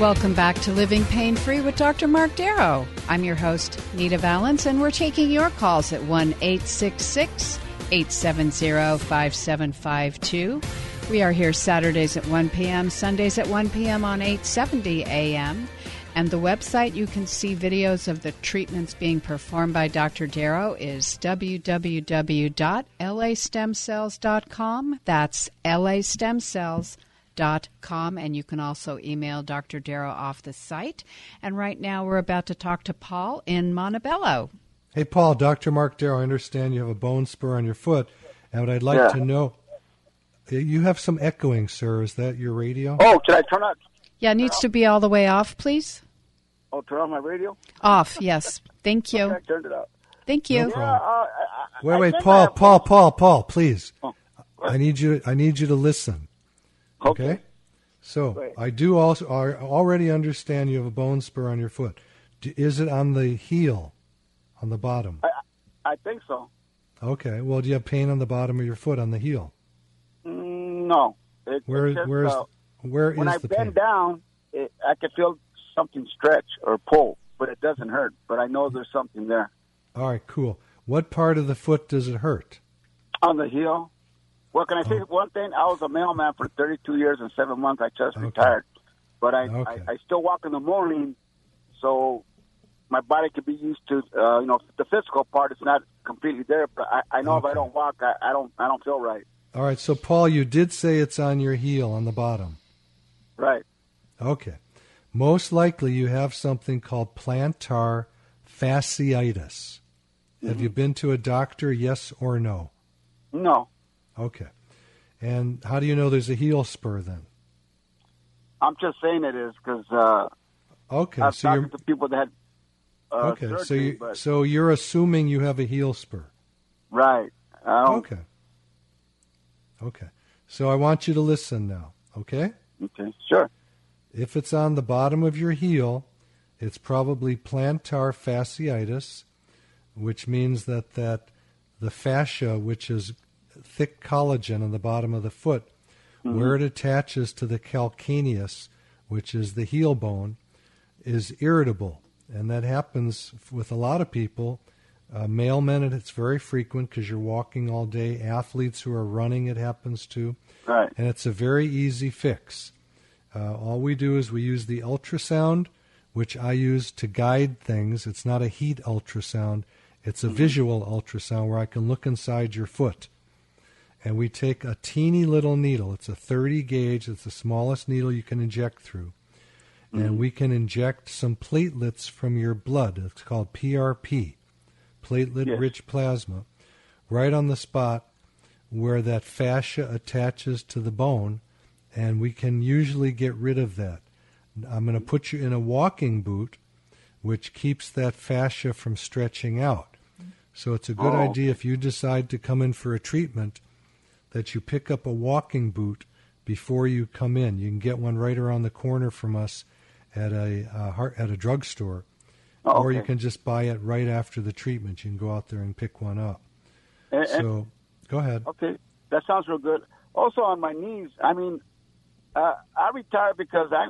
Welcome back to Living Pain Free with Dr. Mark Darrow. I'm your host, Nita Valens, and we're taking your calls at 1 866 870 5752. We are here Saturdays at 1 p.m., Sundays at 1 p.m. on 870 a.m. And the website you can see videos of the treatments being performed by Dr. Darrow is www.lastemcells.com. That's lastemcells.com dot com and you can also email Dr. Darrow off the site. And right now we're about to talk to Paul in Montebello. Hey Paul, Dr. Mark Darrow, I understand you have a bone spur on your foot, and what I'd like Yeah. to know you have some echoing, sir. Is that your radio? Oh, can I turn on? Yeah, it needs to be all the way off, please. Oh, turn on my radio. Off, yes. Thank you. Okay, I turned it up. Thank you. problem. Yeah, uh, I, I, Wait, wait, I Paul, have- Paul, Paul, Paul, please. Oh, I need you. I need you to listen. Okay. Okay. So Right. I do also I already understand you have a bone spur on your foot. D- Is it on the heel, on the bottom? I, I think so. Okay. Well, do you have pain on the bottom of your foot on the heel? Mm, no. It, Where just, where's uh, where is when I the bend pain? down, it, I can feel something stretch or pull, but it doesn't hurt. But I know there's something there All right, cool. What part of the foot does it hurt? on the heel. Well, can I say one thing? I was a mailman for 32 years and seven months. I just Okay. retired, but I, Okay. I I still walk in the morning, so my body can be used to uh, you know the physical part is not completely there. But I, I know if I don't walk, I, I don't I don't feel right. All right, so Paul, you did say it's on your heel on the bottom. Right. Okay. Most likely you have something called plantar fasciitis. Have you been to a doctor, yes or no? No, Okay. And how do you know there's a heel spur then? I'm just saying it is because uh, Okay, I've so you're to people that uh, okay. So you but, so you're assuming you have a heel spur. right. Okay. Okay. So I want you to listen now. Okay. okay. Sure. If it's on the bottom of your heel, it's probably plantar fasciitis, which means that, that the fascia, which is thick collagen on the bottom of the foot, where it attaches to the calcaneus, which is the heel bone, is irritable. And that happens with a lot of people. Uh, mail men, it's very frequent because you're walking all day. Athletes who are running, it happens too. Right. And it's a very easy fix. Uh, all we do is we use the ultrasound, which I use to guide things. It's not a heat ultrasound, it's a visual ultrasound where I can look inside your foot. And we take a teeny little needle. It's a 30 gauge, it's the smallest needle you can inject through. And mm-hmm. we can inject some platelets from your blood. It's called PRP, platelet rich plasma, right on the spot where that fascia attaches to the bone, and we can usually get rid of that. I'm going to put you in a walking boot, which keeps that fascia from stretching out. So it's a good Oh. idea if you decide to come in for a treatment that you pick up a walking boot before you come in. You can get one right around the corner from us at a uh, heart, at a drugstore, Oh, or you can just buy it right after the treatment. You can go out there and pick one up. And- and- So go ahead. Okay, that sounds real good. Also on my knees, I mean, uh, I retired because I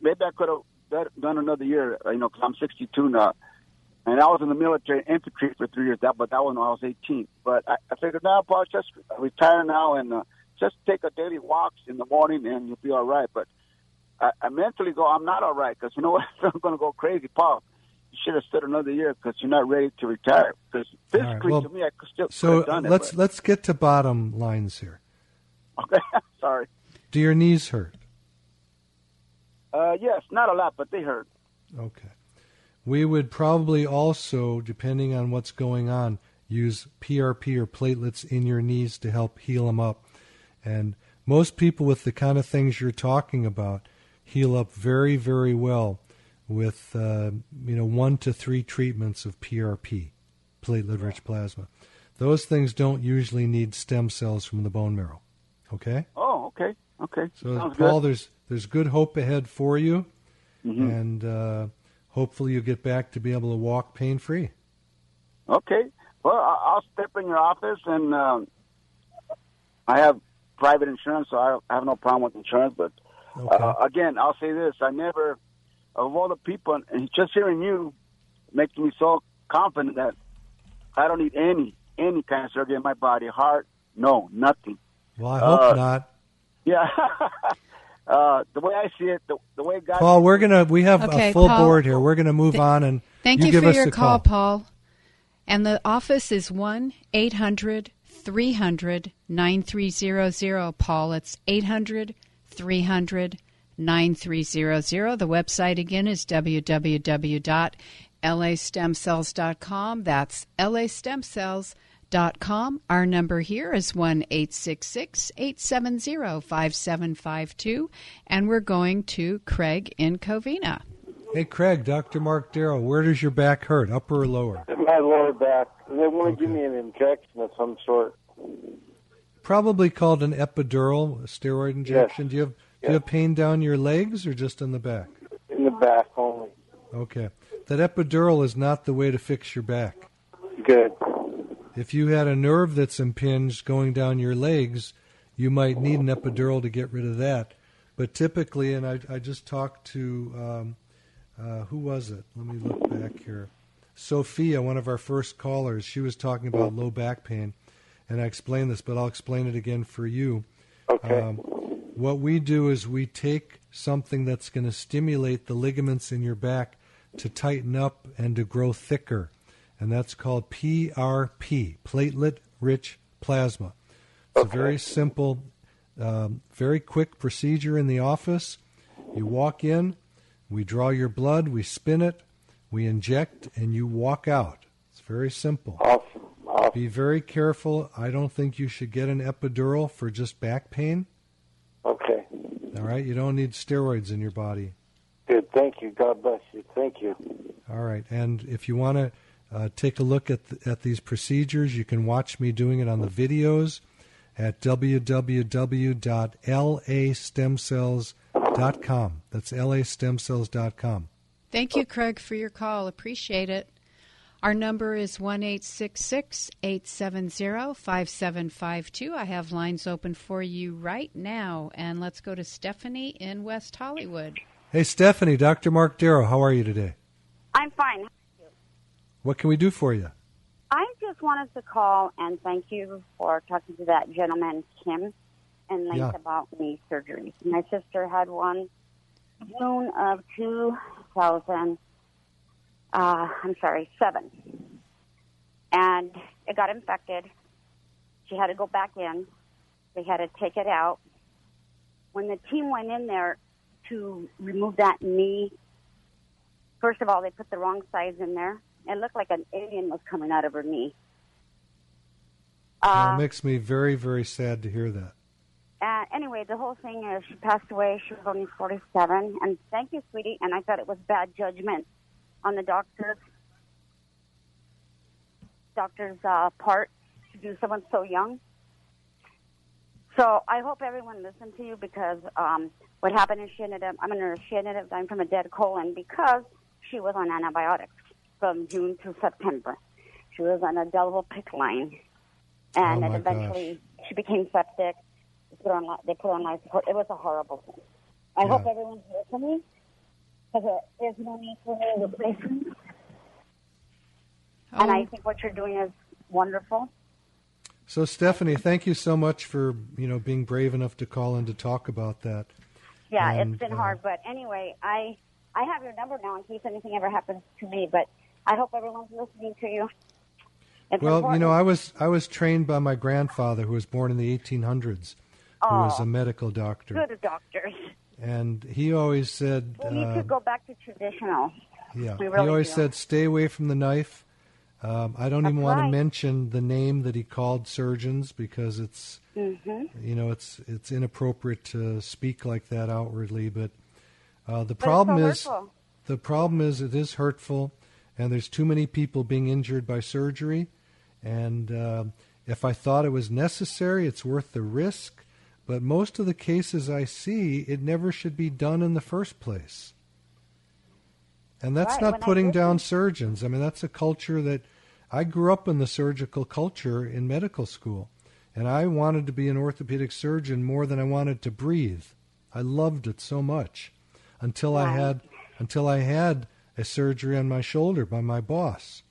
maybe I could have done- another year. You know, because I'm 62 now, and I was in the military infantry for three years. That, but that was when I was 18. But I, I figured now, I'll just retire now and uh, just take a daily walks in the morning and you'll be all right. But I, I mentally go, I'm not all right because you know what? I'm going to go crazy, Paul. You should have stood another year because you're not ready to retire. Because physically, right, well, to me, I could still So could have done it. let's it. let's get to bottom lines here. Okay, sorry. Do your knees hurt? Uh, yes, not a lot, but they hurt. Okay. We would probably also, depending on what's going on, use PRP or platelets in your knees to help heal them up. And most people with the kind of things you're talking about heal up very, very well with uh, you know one to three treatments of PRP, platelet-rich plasma. Those things don't usually need stem cells from the bone marrow. Okay. Oh, okay, okay. So Sounds Paul, good. there's there's good hope ahead for you, Mhm. and uh, hopefully you'll get back to be able to walk pain free. Okay. Well, I- I'll step in your office, and um, I have private insurance, so I I have no problem with insurance. But Okay. uh, again, I'll say this: I never, of all the people, and just hearing you makes me so confident that I don't need any any kind of surgery in my body. Heart, no, nothing. well, I hope uh, not. Yeah. uh, the way I see it, the, the way God. Paul, we're gonna we have Okay, a full Paul. board here. We're gonna move Th- on, and Thank you, you, give for us your a call, Paul. And the office is 1 800 300 9300. Paul, it's 800 300 9300. The website again is www.lastemcells.com. That's lastemcells.com. Our number here is 1 866 870 5752. And we're going to Craig in Covina. Hey, Craig, Dr. Mark Darrow, where does your back hurt, upper or lower? My lower back. They want to give me an injection of some sort. Probably called an epidural, a steroid injection. Do you have do you have pain down your legs or just in the back? In the back only. Okay, that epidural is not the way to fix your back. Good. If you had a nerve that's impinged going down your legs, you might need an epidural to get rid of that. But typically, and I, I just talked to, um, uh, who was it? Let me look back here. Sophia, one of our first callers, she was talking about low back pain. And I explained this, but I'll explain it again for you. Okay. Um, what we do is we take something that's going to stimulate the ligaments in your back to tighten up and to grow thicker. And that's called PRP, platelet rich plasma. It's a very simple, um, very quick procedure in the office. You walk in, we draw your blood, we spin it, we inject, and you walk out. It's very simple. awesome. Awesome. Be very careful. I don't think you should get an epidural for just back pain. Okay. All right, you don't need steroids in your body. Good. Thank you. God bless you. Thank you. All right, and if you want to uh, take a look at th- at these procedures, you can watch me doing it on the videos at www.lastemcells.com. That's lastemcells.com. Thank you, Craig, for your call. Appreciate it. Our number is 1 870 5752. I have lines open for you right now. And let's go to Stephanie in West Hollywood. Hey, Stephanie, Dr. Mark Darrow, how are you today? I'm fine. What can we do for you? I just wanted to call and thank you for talking to that gentleman, Kim, and length Yeah. about knee surgeries. My sister had one June of 2000, uh, I'm sorry, 7. And it got infected. She had to go back in. They had to take it out. When the team went in there to remove that knee, first of all, they put the wrong size in there. It looked like an alien was coming out of her knee. Uh, it makes me very, very sad to hear that. uh, anyway, the whole thing is she passed away. She was only 47. And thank you, sweetie. And I thought it was bad judgment on the doctor's doctor's uh, part to do someone so young. So I hope everyone listened to you because um, what happened is she ended up, I'm a nurse, she ended up dying from a dead colon because she was on antibiotics from June to September. She was on a double PICC line. And Oh, then my eventually she became septic. They put on, they put on life support. It was a horrible thing. I Yeah. hope everyone's listening because there's no need for any replacement. And I Oh. think what you're doing is wonderful. So Stephanie, thank you so much for you know being brave enough to call in to talk about that. Yeah, And, it's been uh, hard, but anyway, I I have your number now in case anything ever happens to me. But I hope everyone's listening to you. It's Well, you know, I was I was trained by my grandfather, who was born in the 1800s, who was Oh. a medical doctor, good doctors. and he always said, We need uh, to go back to traditional. yeah, we he always do. said, stay away from the knife. Um, I don't even That's want to mention the name that he called surgeons because it's hmm you know it's it's inappropriate to speak like that outwardly. But uh, the But problem so is hurtful. the problem is it is hurtful, and there's too many people being injured by surgery. And uh, if I thought it was necessary, it's worth the risk. But most of the cases I see, it never should be done in the first place. And that's Right, not when putting down surgeons. I mean, that's a culture that I grew up in the surgical culture in medical school. And I wanted to be an orthopedic surgeon more than I wanted to breathe. I loved it so much until I had until I had a surgery on my shoulder by my boss.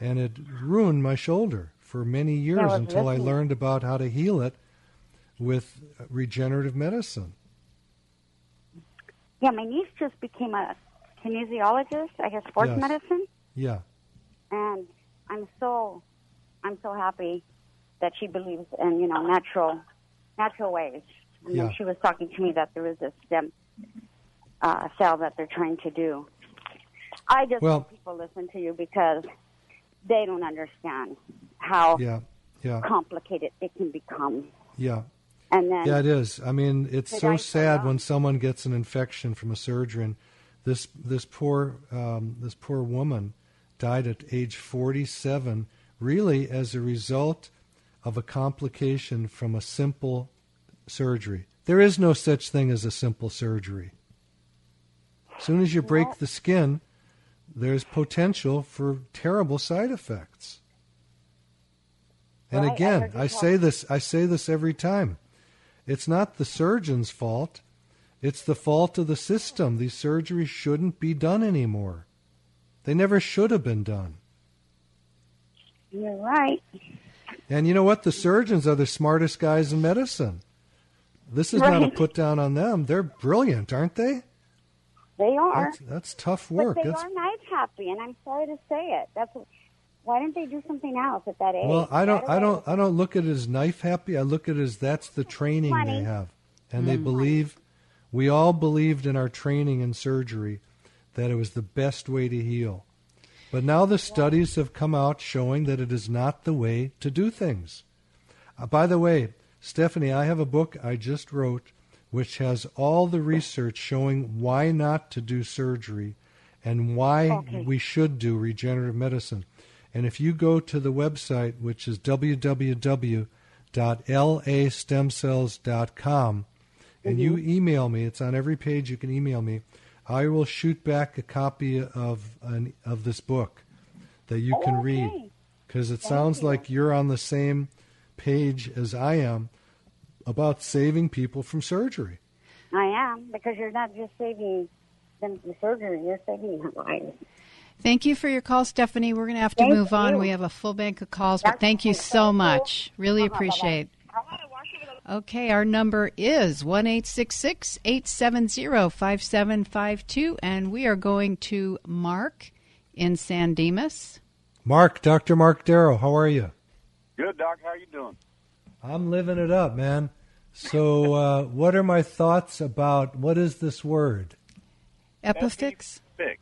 And it ruined my shoulder for many years was until I learned about how to heal it with regenerative medicine. Yeah, my niece just became a kinesiologist. I guess sports Yes. medicine, Yeah. and I'm so I'm so happy that she believes in you know natural natural ways. And then Yeah. she was talking to me that there is a stem uh, cell that they're trying to do. I just Well- hope people listen to you because they don't understand how Yeah. Yeah. complicated it can become. Yeah. And then Yeah, it is. I mean, it's so so sad when someone gets an infection from a surgery. And this this poor um, this poor woman died at age 47, really as a result of a complication from a simple surgery. There is no such thing as a simple surgery. As soon as you break the skin, there's potential for terrible side effects. And Right, again, you I say this I say this every time. It's not the surgeon's fault. It's the fault of the system. These surgeries shouldn't be done anymore. They never should have been done. you're right. And you know what? The surgeons are the smartest guys in medicine. This is not a put down on them. They're brilliant, aren't they? They are. That's, that's tough work. But they That's are knife happy, and I'm sorry to say it. That's why didn't they do something else at that age? Well, I don't, I don't, I don't look at it as knife happy. I look at it as that's the training Money. they have, and they believe. We all believed in our training in surgery that it was the best way to heal, but now the studies have come out showing that it is not the way to do things. Uh, by the way, Stephanie, I have a book I just wrote which has all the research showing why not to do surgery and why Okay. we should do regenerative medicine. And if you go to the website, which is www.lastemcells.com, and you mm-hmm. email me, it's on every page you can email me, I will shoot back a copy of an, of this book that you can oh, read. Because it sounds like you're on the same page as I am about saving people from surgery. I am because you're not just saving them from surgery; you're saving their lives. Thank you for your call, Stephanie. We're going to have to Thank move on. We have a full bank of calls, but thank you so Thank you. much. Really appreciate. Okay, our number is one eight six six eight seven zero five seven five two, and we are going to Mark in San Dimas. Mark, Dr. Mark Darrow, how are you? Good, Doc. How are you doing? I'm living it up, man. So, uh, what are my thoughts about what is this word? EpiFix. Fix.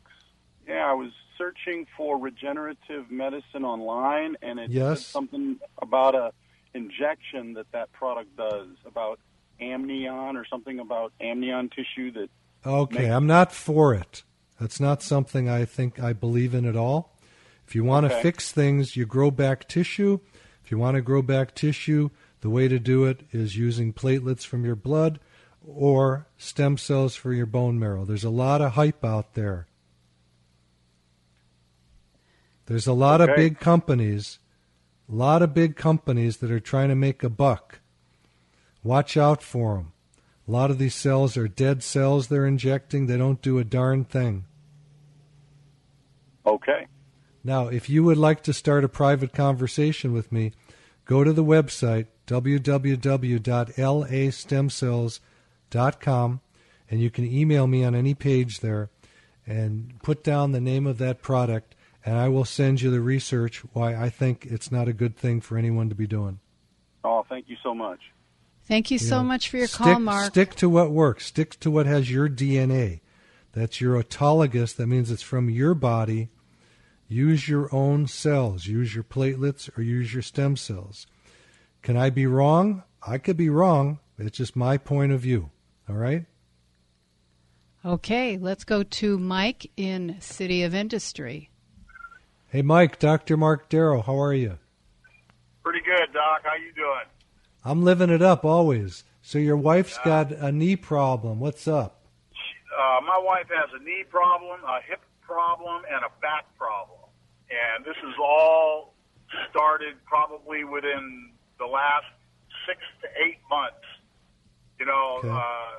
Yeah, I was searching for regenerative medicine online, and it Yes. said something about a injection that that product does about amnion or something about amnion tissue that Okay, Make- I'm not for it. That's not something I think I believe in at all. If you want to Okay. fix things, you grow back tissue. If you want to grow back tissue, the way to do it is using platelets from your blood or stem cells for your bone marrow. There's a lot of hype out there. There's a lot of big companies, a lot of big companies that are trying to make a buck. Watch out for them. A lot of these cells are dead cells they're injecting. They don't do a darn thing. okay. Now, if you would like to start a private conversation with me, go to the website www.lastemcells.com and you can email me on any page there and put down the name of that product and I will send you the research why I think it's not a good thing for anyone to be doing. Oh, thank you so much. Thank you, You so know, much for your stick, call, Mark. Stick to what works. Stick to what has your DNA. That's your autologous. That means it's from your body. Use your own cells. Use your platelets or use your stem cells. Can I be wrong? I could be wrong. It's just my point of view. All right? Okay, let's go to Mike in City of Industry. Hey, Mike, Dr. Mark Darrow, how are you? Pretty good, Doc. How you doing? I'm living it up always. So your wife's got a knee problem. What's up? Uh, my wife has a knee problem, a hip problem, and a back problem. And this is all started probably within the last six to eight months. You know, Okay. uh,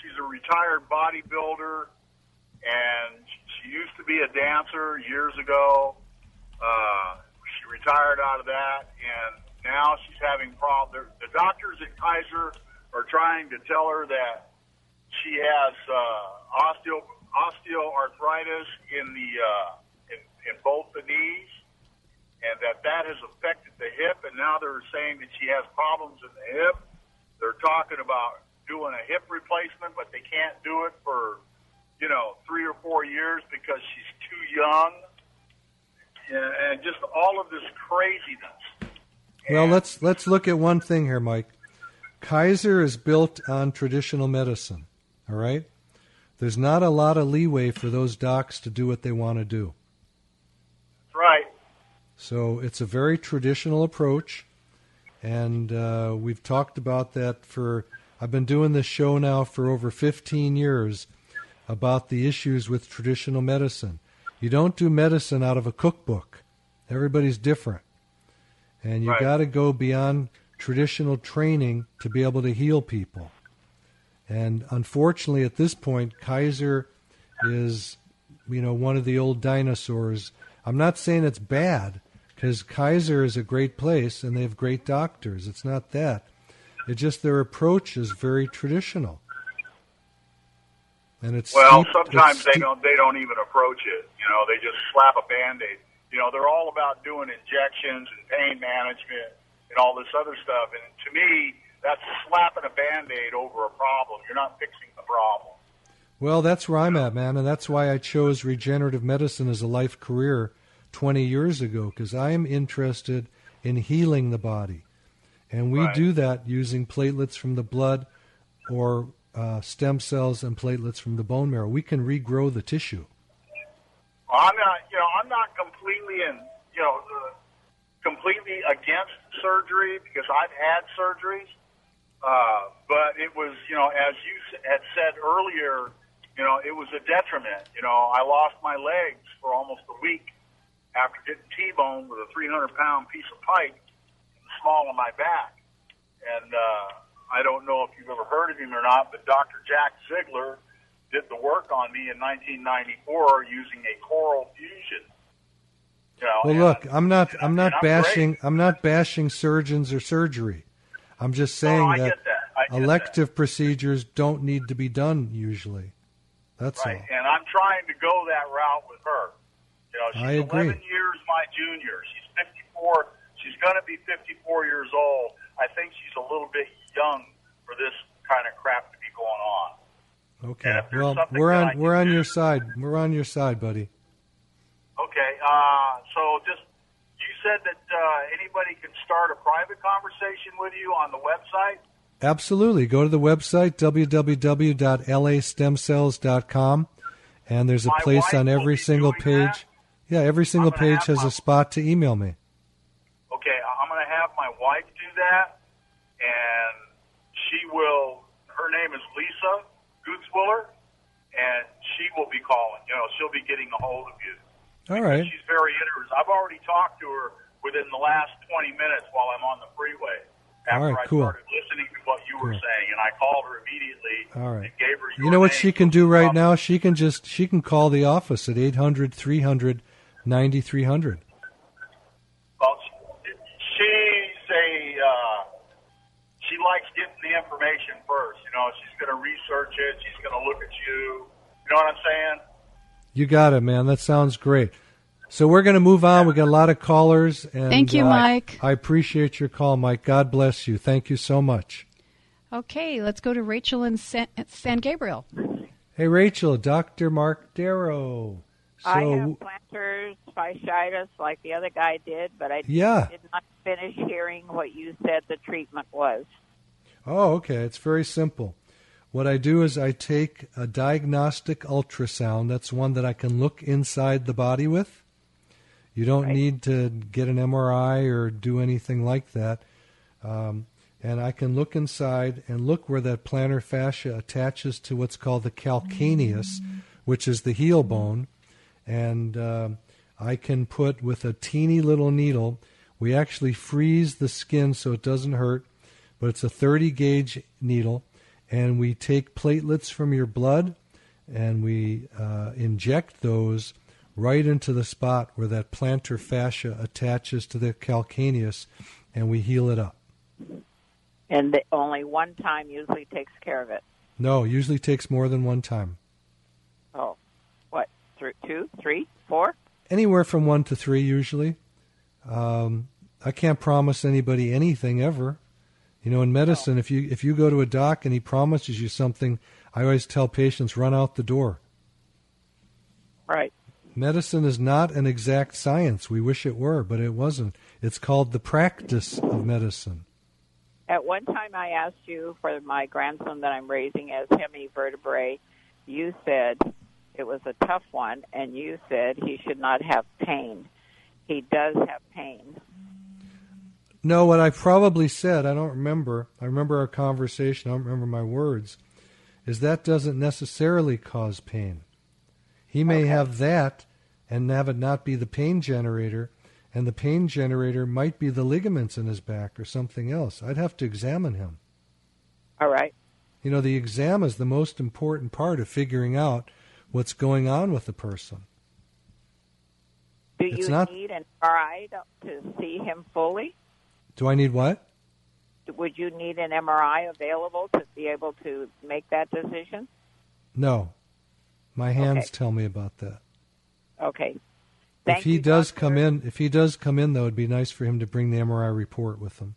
she's a retired bodybuilder, and she used to be a dancer years ago. Uh, she retired out of that, and now she's having problems. The doctors at Kaiser are trying to tell her that she has uh, osteo osteoarthritis in the uh, in, in both the knees, and that that has affected the hip. And now they're saying that she has problems in the hip. They're talking about doing a hip replacement, but they can't do it for you know three or four years because she's too young, and, and just all of this craziness. Well, let's let's look at one thing here, Mike. Kaiser is built on traditional medicine. All right? There's not a lot of leeway for those docs to do what they want to do. So it's a very traditional approach, and uh, we've talked about that for. I've been doing this show now for over 15 years about the issues with traditional medicine. You don't do medicine out of a cookbook. Everybody's different, and you Right. got to go beyond traditional training to be able to heal people. And unfortunately, at this point, Kaiser is, you know, one of the old dinosaurs. I'm not saying it's bad, because Kaiser is a great place and they have great doctors. It's not that. It's just their approach is very traditional. And it's Well, steep- sometimes it's they don't. They don't even approach it. You know, they just slap a band-aid. You know, they're all about doing injections and pain management and all this other stuff. And to me, that's slapping a band-aid over a problem. You're not fixing the problem. Well, that's where I'm at, man, and that's why I chose regenerative medicine as a life career 20 years ago because I am interested in healing the body. And we Right. do that using platelets from the blood or uh, stem cells and platelets from the bone marrow. We can regrow the tissue. I'm not. You know, I'm not completely in. You know, uh, completely against surgery because I've had surgeries. Uh, but it was, you know, as you had said earlier, you know, it was a detriment. You know, I lost my legs for almost a week after getting T-boned with a 300-pound piece of pipe in the small of my back. And uh, I don't know if you've ever heard of him or not, but Dr. Jack Ziegler did the work on me in 1994 using a coral fusion. You know, Well, look, I'm not I'm not I'm bashing I'm not bashing surgeons or surgery. I'm just saying No, that that. Elective procedures don't need to be done usually. That's Right, all. and I'm trying to go that route with her. You know, she's I agree. 11 years my junior. She's 54. She's going to be 54 years old. I think she's a little bit young for this kind of crap to be going on. Okay. And if there's Well, we're on we're on do- your side. We're on your side, buddy. Okay, uh, so just you said that uh, anybody can start a private conversation with you on the website. Absolutely. Go to the website www.lastemcells.com and there's a My place on every single page. that. Yeah, every single page has my- a spot to email me. Okay, I'm going to have my wife do that, and she will. Her name is Lisa Gutzwiller, and she will be calling. You know, she'll be getting a hold of you. All right. She's very interested. I've already talked to her within the last 20 minutes while I'm on the freeway. After All right, I cool. started listening to what you were saying, and I called her immediately All right. and gave her your You know what she can do right now? She can just she can call the office at 9300? Well, she's a, uh, she likes getting the information first. You know, she's going to research it. She's going to look at you. You know what I'm saying? You got it, man. That sounds great. So we're going to move on. We got a lot of callers. And, Thank you, uh, Mike. I appreciate your call, Mike. God bless you. Thank you so much. Okay, let's go to Rachel in San, San Gabriel. Hey, Rachel, Dr. Mark Darrow. So, I have plantar fasciitis like the other guy did, but I Yeah. did not finish hearing what you said the treatment was. oh, okay. It's very simple. What I do is I take a diagnostic ultrasound. That's one that I can look inside the body with. You don't need to get an MRI or do anything like that. Um, and I can look inside and look where that plantar fascia attaches to what's called the calcaneus, which is the heel bone. And um I can put with a teeny little needle, we actually freeze the skin so it doesn't hurt, but it's a 30 gauge needle. And we take platelets from your blood and we uh, inject those right into the spot where that plantar fascia attaches to the calcaneus and we heal it up. And the, only one time usually takes care of it. No, usually takes more than one time. Th- two, three, four? Anywhere from one to three, usually. Um, I can't promise anybody anything ever. You know, in medicine, if you if you go to a doc and he promises you something, I always tell patients run out the door. Right. Medicine is not an exact science. We wish it were, but it wasn't. It's called the practice of medicine. At one time, I asked you for my grandson that I'm raising as hemivertebrae. You said it was a tough one, and you said he should not have pain. He does have pain. No, what I probably said, I don't remember. I remember our conversation, I don't remember my words, is that doesn't necessarily cause pain. He may have that and have it not be the pain generator, and the pain generator might be the ligaments in his back or something else. I'd have to examine him. All right. You know, the exam is the most important part of figuring out what's going on with the person. Do It's you not- need an MRI to, see him fully? Do I need what? Would you need an MRI available to be able to make that decision? No. My hands Okay. tell me about that. Okay. Thank if he you, does doctor. come in, if he does come in, though, it'd be nice for him to bring the MRI report with him.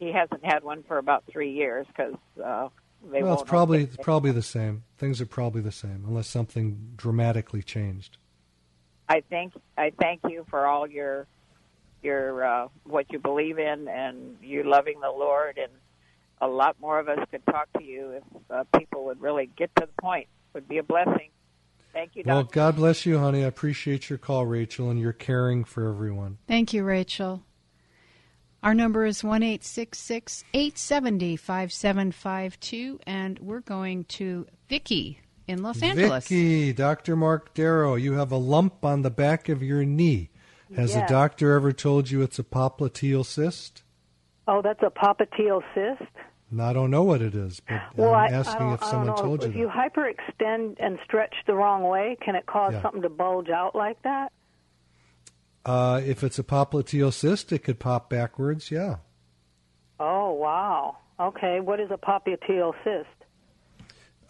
He hasn't had one for about three years because uh, they well, won't. it's probably it's probably the same. Things are probably the same, unless something dramatically changed. I thank I thank you for all your your uh, what you believe in and you loving the Lord and a lot more of us could talk to you if uh, people would really get to the point. It Would be a blessing. Thank you, Well, Doctor. God bless you, honey. I appreciate your call, Rachel, and your caring for everyone. Thank you, Rachel. Our number is one eight six six eight seventy five seven five two, and we're going to Vicky in Los Angeles. Vicky, Dr. Mark Darrow, you have a lump on the back of your knee. Has Yes. a doctor ever told you it's a popliteal cyst? Oh, that's a popliteal cyst. I don't know what it is, but Well, I'm asking I don't, if someone don't know. told you if that. you hyperextend and stretch the wrong way, can it cause Yeah. something to bulge out like that? Uh, if it's a popliteal cyst, it could pop backwards. Yeah. Oh, wow. Okay, what is a popliteal cyst?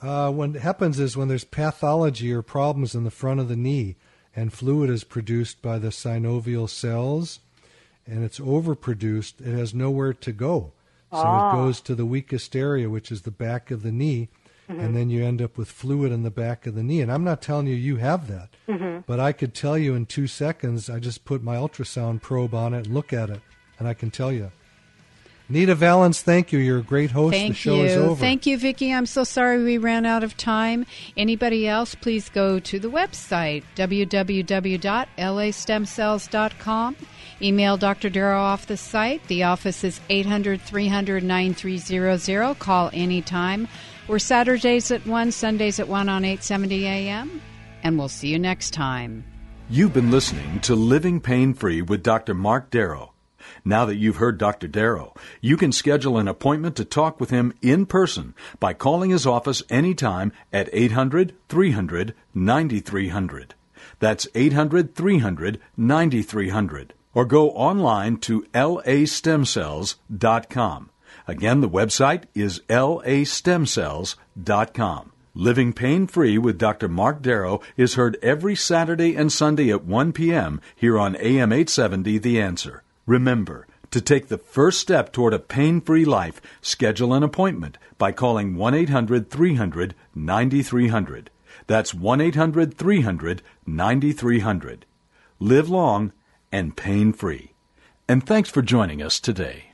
Uh, what happens is when there's pathology or problems in the front of the knee, and fluid is produced by the synovial cells, and it's overproduced, it has nowhere to go. So Ah. it goes to the weakest area, which is the back of the knee, Mhm. and then you end up with fluid in the back of the knee. And I'm not telling you you have that, Mhm. but I could tell you in two seconds. I just put my ultrasound probe on it and look at it, and I can tell you. Nita Valens, thank you. You're a great host. Thank the show you. is over. Thank you, Vicki. I'm so sorry we ran out of time. Anybody else, please go to the website, www.lastemcells.com. Email Dr. Darrow off the site. The office is 800 300 9300. Call anytime. We're Saturdays at 1, Sundays at 1 on 870 a.m. And we'll see you next time. You've been listening to Living Pain Free with Dr. Mark Darrow. Now that you've heard Dr. Darrow, you can schedule an appointment to talk with him in person by calling his office anytime at 800 300 9300. That's 800 300 9300. Or go online to lastemcells.com. Again, the website is lastemcells.com. Living Pain Free with Dr. Mark Darrow is heard every Saturday and Sunday at 1 p.m. here on AM 870 The Answer. Remember, to take the first step toward a pain free life, schedule an appointment by calling 1 800 300 9300. That's 1 800 300 9300. Live long and pain free. And thanks for joining us today.